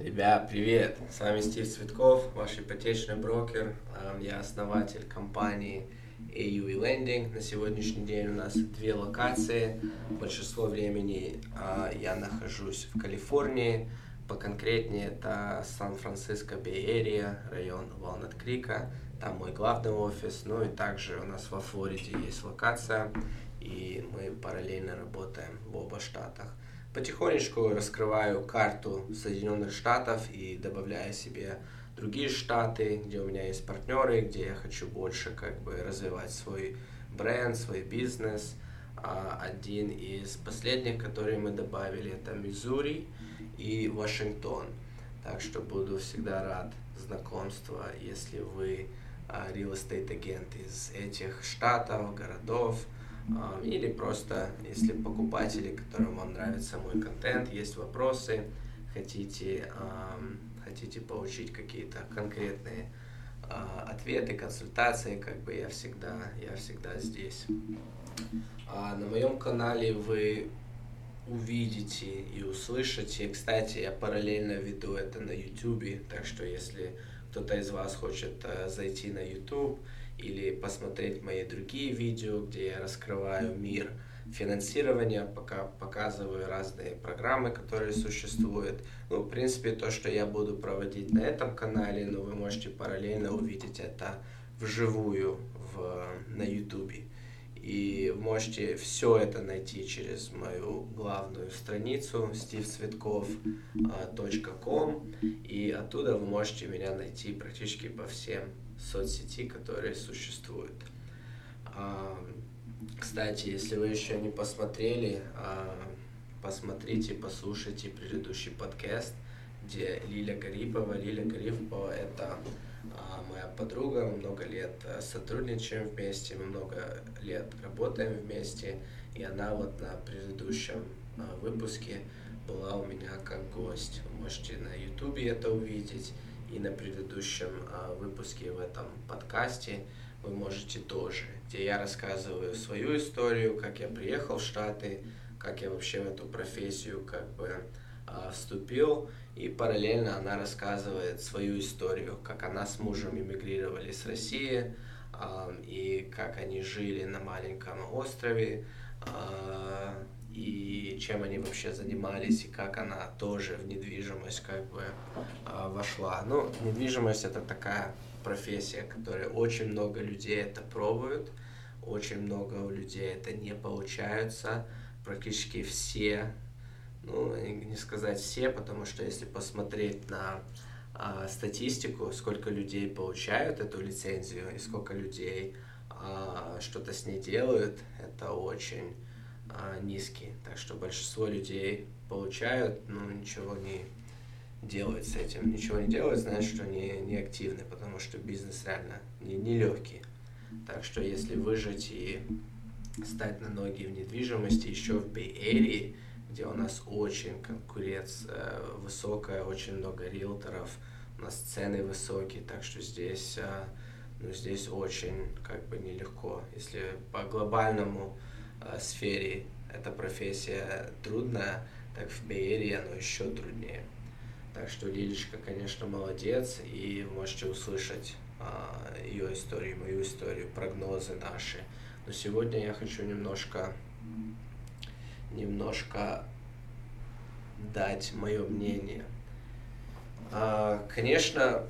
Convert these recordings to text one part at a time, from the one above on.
Ребят, привет! С вами Стив Цветков, ваш ипотечный брокер. Я основатель компании AUE Lending. На сегодняшний день у нас две локации. Большинство времени а, я нахожусь в Калифорнии. Поконкретнее это Сан-Франциско Бей-Эрия, район Walnut-Крика. Там мой главный офис. Ну и также у нас во Флориде есть локация. И мы параллельно работаем в оба штатах потихонечку раскрываю карту Соединенных Штатов и добавляю себе другие штаты, где у меня есть партнеры, где я хочу больше как бы развивать свой бренд, свой бизнес. А один из последних, которые мы добавили, это Миссури и Вашингтон. Так что буду всегда рад знакомству, если вы а, real estate агент из этих штатов, городов, или просто, если покупатели, которым вам нравится мой контент, есть вопросы, хотите, хотите получить какие-то конкретные а, ответы, консультации, как бы я всегда, я всегда здесь. А на моем канале вы увидите и услышите. Кстати, я параллельно веду это на YouTube, так что если кто-то из вас хочет э, зайти на YouTube или посмотреть мои другие видео, где я раскрываю мир финансирования, пока показываю разные программы, которые существуют. Ну, в принципе, то, что я буду проводить на этом канале, но вы можете параллельно увидеть это вживую в, на YouTube. И можете все это найти через мою главную страницу stevecvetkov.com и оттуда вы можете меня найти практически по всем соцсети, которые существуют. Кстати, если вы еще не посмотрели, а, посмотрите, послушайте предыдущий подкаст, где Лиля Гарипова. Лиля Гарипова – это а, моя подруга, мы много лет а, сотрудничаем вместе, мы много лет работаем вместе, и она вот на предыдущем выпуске была у меня как гость. Вы можете на ютубе это увидеть, и на предыдущем выпуске в этом подкасте вы можете тоже, где я рассказываю свою историю, как я приехал в Штаты, как я вообще в эту профессию как бы вступил, и параллельно она рассказывает свою историю, как она с мужем эмигрировали с России, и как они жили на маленьком острове, и чем они вообще занимались, и как она тоже в недвижимость как бы вошла. Ну, недвижимость это такая профессия, которая очень много людей это пробуют, очень много у людей это не получается, практически все ну, не сказать все, потому что если посмотреть на а, статистику, сколько людей получают эту лицензию и сколько людей а, что-то с ней делают, это очень а, низкий. Так что большинство людей получают, но ничего не делают с этим. Ничего не делают, значит, что они не активны, потому что бизнес реально не, не легкий. Так что если выжить и стать на ноги в недвижимости еще в Бэй-Эрии, где у нас очень конкуренция высокая, очень много риэлторов, у нас цены высокие, так что здесь, э, ну, здесь очень как бы нелегко. Если по глобальному э, сфере эта профессия трудная, так в Бейере оно еще труднее. Так что Лилечка, конечно, молодец, и можете услышать а, ее историю, мою историю, прогнозы наши. Но сегодня я хочу немножко немножко дать мое мнение. А, конечно,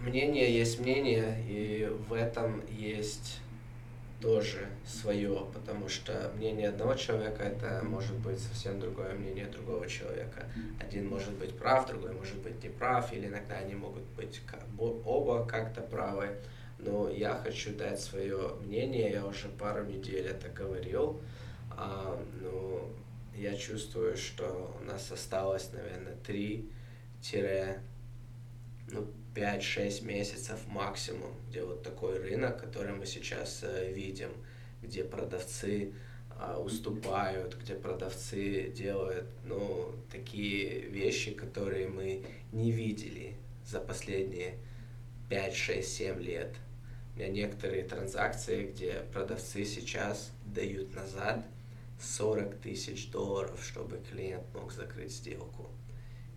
мнение есть мнение, и в этом есть тоже свое, потому что мнение одного человека это может быть совсем другое мнение другого человека. Один может быть прав, другой может быть не прав, или иногда они могут быть оба как-то правы. Но я хочу дать свое мнение, я уже пару недель это говорил, а, ну, я чувствую, что у нас осталось, наверное, 3 ну, 5-6 месяцев максимум, где вот такой рынок, который мы сейчас э, видим, где продавцы э, уступают, где продавцы делают ну, такие вещи, которые мы не видели за последние 5, 6, 7 лет. У меня некоторые транзакции, где продавцы сейчас дают назад 40 тысяч долларов, чтобы клиент мог закрыть сделку.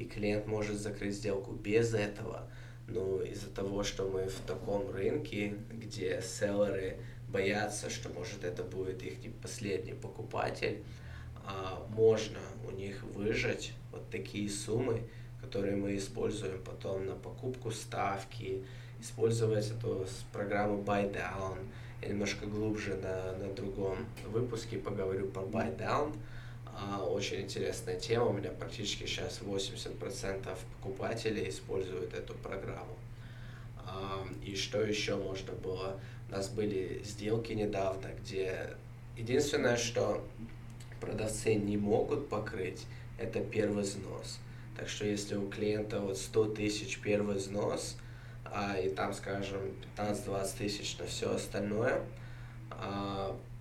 И клиент может закрыть сделку без этого. Но из-за того, что мы в таком рынке, где селлеры боятся, что может это будет их последний покупатель, а, можно у них выжать вот такие суммы, которые мы используем потом на покупку ставки, использовать эту программу Buy Down. Я немножко глубже на, на другом выпуске поговорю про Buy Down. А, очень интересная тема. У меня практически сейчас 80% покупателей используют эту программу. А, и что еще можно было? У нас были сделки недавно, где единственное, что продавцы не могут покрыть, это первый взнос. Так что если у клиента вот 100 тысяч первый взнос, а, и там, скажем, 15-20 тысяч на все остальное,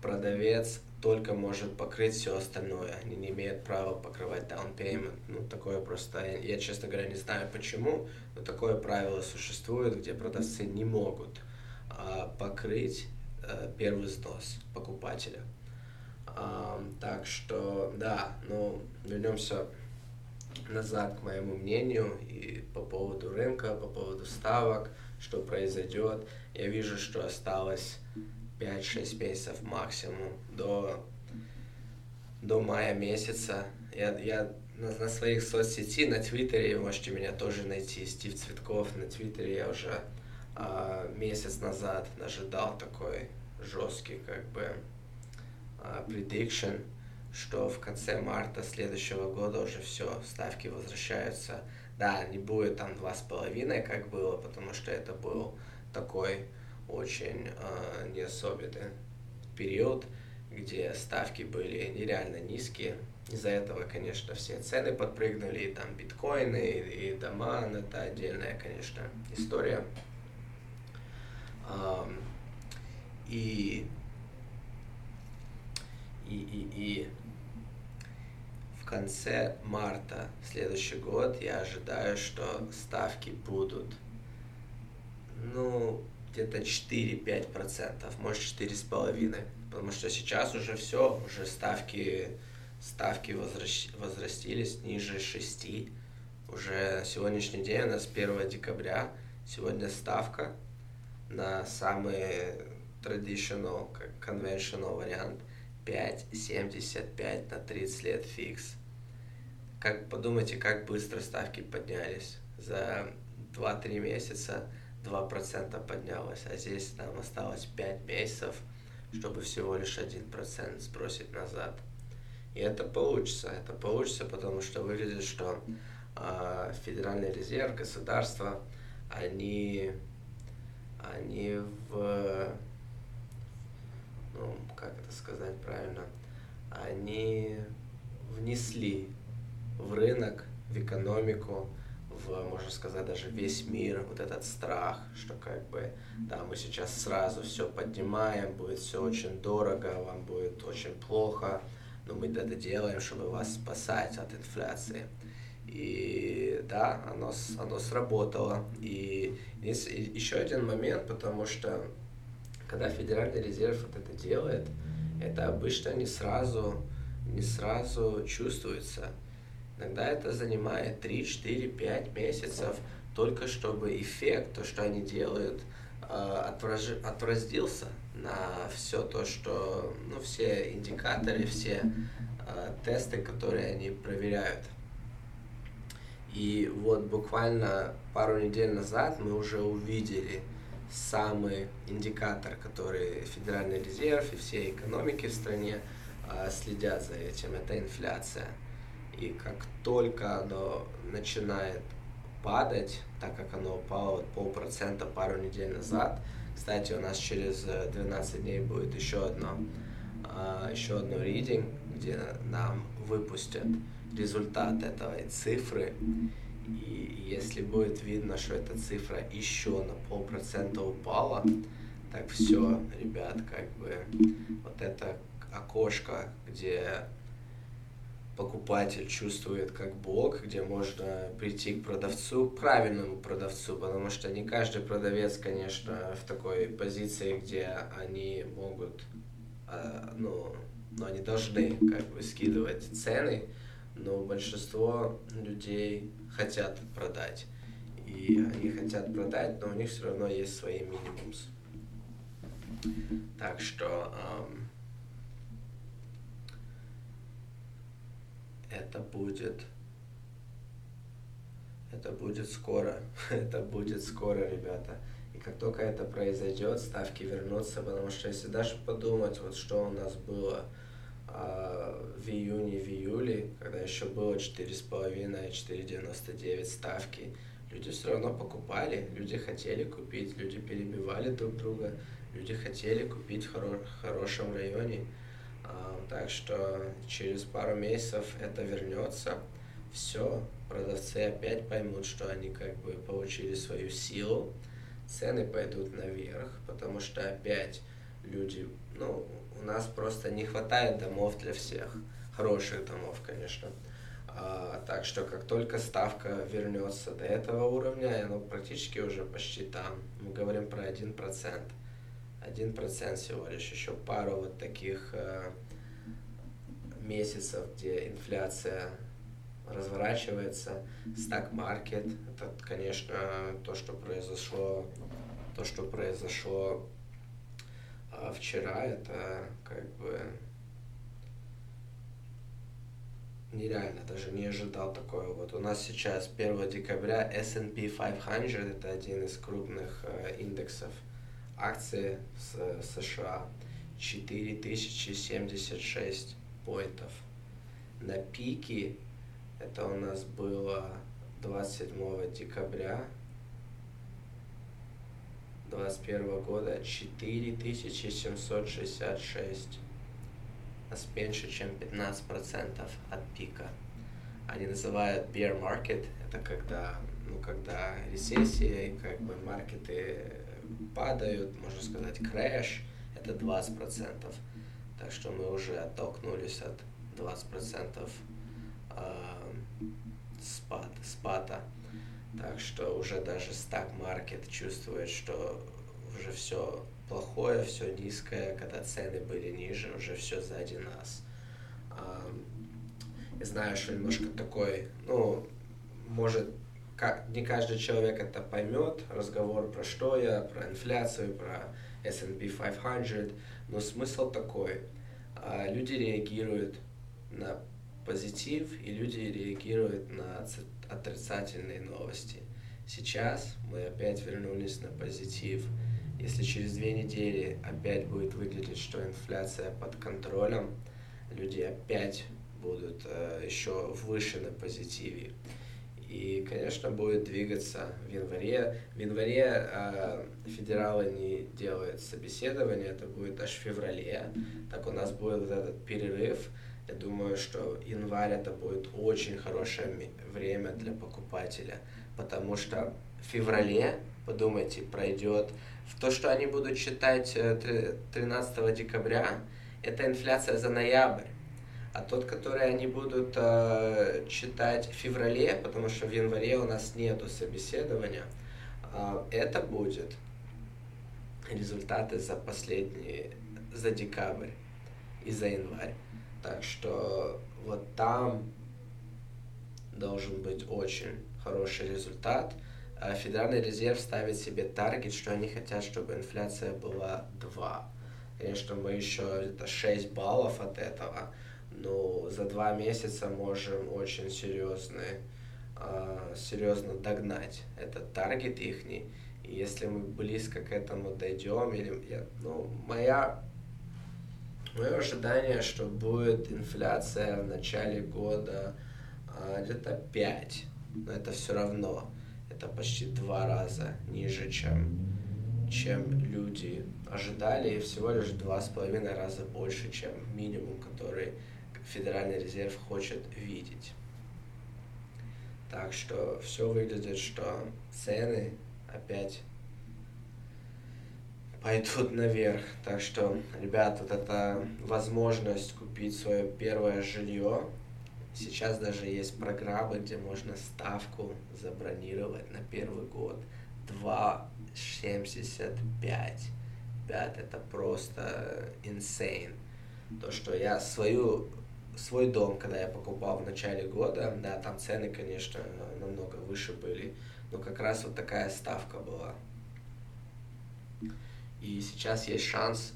продавец только может покрыть все остальное. Они не имеют права покрывать down payment. Ну, такое просто, я, честно говоря, не знаю почему, но такое правило существует, где продавцы не могут а, покрыть а, первый взнос покупателя. А, так что, да, ну, вернемся назад к моему мнению и по поводу рынка, по поводу ставок, что произойдет. Я вижу, что осталось 5-6 месяцев максимум до, до мая месяца. Я, я на, на своих соцсети, на Твиттере, можете меня тоже найти, Стив Цветков, на Твиттере я уже а, месяц назад ожидал такой жесткий как бы а, prediction, что в конце марта следующего года уже все, ставки возвращаются. Да, не будет там два с половиной, как было, потому что это был такой очень э, неособенный период, где ставки были нереально низкие. Из-за этого, конечно, все цены подпрыгнули, и там биткоины, и, и дома, это отдельная, конечно, история. Um, и, и, и, и в конце марта следующий год я ожидаю, что ставки будут, ну, где-то 4-5%, может 4,5%. Потому что сейчас уже все, уже ставки, ставки возрастились ниже 6. Уже сегодняшний день, у нас 1 декабря, сегодня ставка на самый traditional, conventional вариант 5,75 на 30 лет фикс. Как подумайте, как быстро ставки поднялись за 2-3 месяца 2% поднялось, а здесь нам осталось 5 месяцев, чтобы всего лишь 1% сбросить назад. И это получится, это получится, потому что выглядит, что э, Федеральный резерв, государство, они, они в, ну, как это сказать правильно, они внесли в рынок, в экономику в, можно сказать, даже весь мир, вот этот страх, что как бы, да, мы сейчас сразу все поднимаем, будет все очень дорого, вам будет очень плохо, но мы это делаем, чтобы вас спасать от инфляции. И да, оно, оно сработало. И есть еще один момент, потому что когда Федеральный резерв вот это делает, это обычно не сразу, не сразу чувствуется. Иногда это занимает 3, 4, 5 месяцев, только чтобы эффект, то, что они делают, а, отразился на все то, что, ну, все индикаторы, все а, тесты, которые они проверяют. И вот буквально пару недель назад мы уже увидели самый индикатор, который Федеральный резерв и все экономики в стране а, следят за этим, это инфляция. И как только оно начинает падать, так как оно упало полпроцента пару недель назад, кстати, у нас через 12 э, дней будет еще одно, а, еще одно ридинг, где нам выпустят результат этой цифры. И если будет видно, что эта цифра еще на полпроцента упала, так все, ребят, как бы вот это окошко, где покупатель чувствует как блок, где можно прийти к продавцу, правильному продавцу, потому что не каждый продавец, конечно, в такой позиции, где они могут, а, ну, но они должны как бы скидывать цены, но большинство людей хотят продать. И они хотят продать, но у них все равно есть свои минимумс. Так что эм, это будет это будет скоро. это будет скоро, ребята. И как только это произойдет, ставки вернутся, потому что если даже подумать, вот что у нас было а, в июне, в июле, когда еще было 4,5, 4,99 ставки, люди все равно покупали, люди хотели купить, люди перебивали друг друга, люди хотели купить в хоро хорошем районе. А, так что через пару месяцев это вернется. Все, продавцы опять поймут, что они как бы получили свою силу, цены пойдут наверх, потому что опять люди, ну, у нас просто не хватает домов для всех, хороших домов, конечно. А, так что как только ставка вернется до этого уровня, оно практически уже почти там. Мы говорим про 1%. 1% всего лишь, еще пару вот таких э, месяцев, где инфляция разворачивается. Стак-маркет, это, конечно, то, что произошло, то, что произошло а вчера, это как бы нереально, даже не ожидал такое. Вот у нас сейчас 1 декабря S&P 500, это один из крупных э, индексов акций с США, 4076 поинтов. На пике это у нас было 27 декабря 2021 года 4766. Нас меньше, чем 15% от пика. Они называют bear market, это когда, ну, когда рецессия, и как бы маркеты падают, можно сказать, крэш, это 20%. Так что мы уже оттолкнулись от 20% спад, спада. Так что уже даже стак маркет чувствует, что уже все плохое, все низкое, когда цены были ниже, уже все сзади нас. Я знаю, что немножко такой, ну, может, как, не каждый человек это поймет, разговор про что я, про инфляцию, про S&P 500, но смысл такой. А, люди реагируют на позитив, и люди реагируют на отрицательные новости. Сейчас мы опять вернулись на позитив. Если через две недели опять будет выглядеть, что инфляция под контролем, люди опять будут э, еще выше на позитиве. И, конечно, будет двигаться в январе. В январе э, федералы не делают собеседование, это будет аж в феврале. Так у нас будет вот этот перерыв я думаю, что январь это будет очень хорошее время для покупателя, потому что в феврале, подумайте, пройдет в то, что они будут читать 13 э, декабря, это инфляция за ноябрь. А тот, который они будут э, читать в феврале, потому что в январе у нас нету собеседования, э, это будет результаты за последние, за декабрь и за январь. Так что вот там должен быть очень хороший результат. А Федеральный резерв ставит себе таргет, что они хотят, чтобы инфляция была 2. Конечно, мы еще это 6 баллов от этого, за два месяца можем очень серьезный, э, серьезно догнать этот таргет их. И если мы близко к этому дойдем, или я, ну, моя Мое ожидание, что будет инфляция в начале года а, где-то 5. Но это все равно. Это почти два раза ниже, чем, чем люди ожидали. И всего лишь два с половиной раза больше, чем минимум, который Федеральный резерв хочет видеть. Так что все выглядит, что цены опять пойдут наверх. Так что, ребят, вот эта возможность купить свое первое жилье. Сейчас даже есть программы, где можно ставку забронировать на первый год. 2,75. Ребят, это просто insane. То, что я свою свой дом, когда я покупал в начале года, да, там цены, конечно, намного выше были, но как раз вот такая ставка была. И сейчас есть шанс,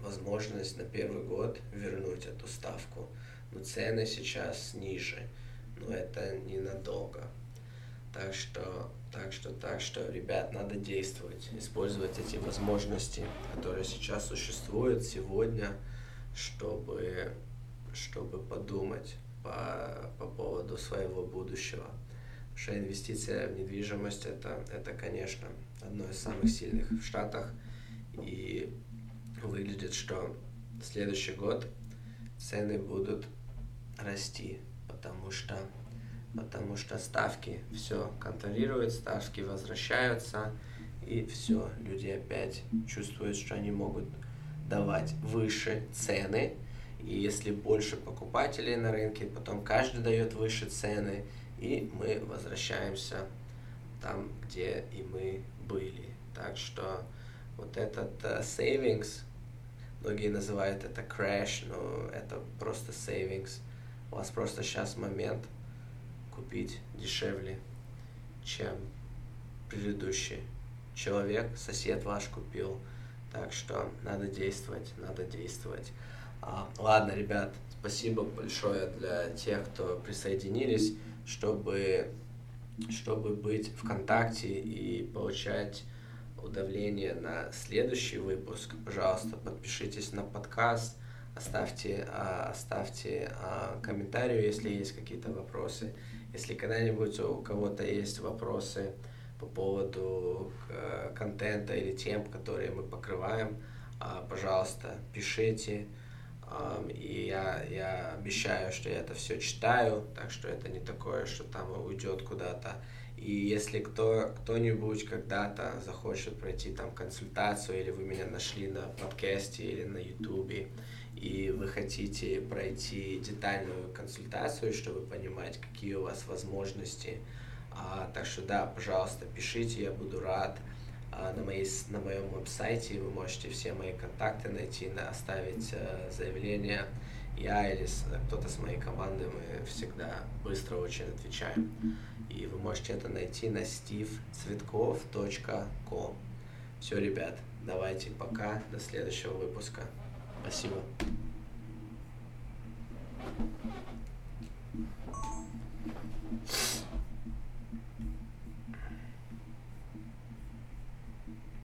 возможность на первый год вернуть эту ставку. Но цены сейчас ниже, но это ненадолго. Так что, так что, так что, ребят, надо действовать, использовать эти возможности, которые сейчас существуют сегодня, чтобы, чтобы подумать по, по поводу своего будущего. Потому что инвестиция в недвижимость это, это, конечно, одно из самых сильных в Штатах. И выглядит, что следующий год цены будут расти, потому что потому что ставки все контролируют, ставки возвращаются, и все, люди опять чувствуют, что они могут давать выше цены, и если больше покупателей на рынке, потом каждый дает выше цены, и мы возвращаемся там, где и мы были. Так что вот этот uh, savings, многие называют это crash, но это просто savings. У вас просто сейчас момент – купить дешевле, чем предыдущий человек, сосед ваш купил. Так что надо действовать, надо действовать. А, ладно, ребят, спасибо большое для тех, кто присоединились, чтобы, чтобы быть в контакте и получать удавление на следующий выпуск. Пожалуйста, подпишитесь на подкаст, оставьте, а, оставьте а, комментарий, если есть какие-то вопросы. Если когда-нибудь у кого-то есть вопросы по поводу контента или тем, которые мы покрываем, пожалуйста, пишите. И я, я обещаю, что я это все читаю, так что это не такое, что там уйдет куда-то. И если кто, кто-нибудь когда-то захочет пройти там консультацию, или вы меня нашли на подкасте или на ютубе, и вы хотите пройти детальную консультацию, чтобы понимать, какие у вас возможности. А, так что да, пожалуйста, пишите, я буду рад. А, на, моей, на моем веб-сайте вы можете все мои контакты найти, на, оставить а, заявление. Я или кто-то с моей команды, мы всегда быстро очень отвечаем. И вы можете это найти на stevecvetkov.com. Все, ребят, давайте пока, до следующего выпуска. Спасибо.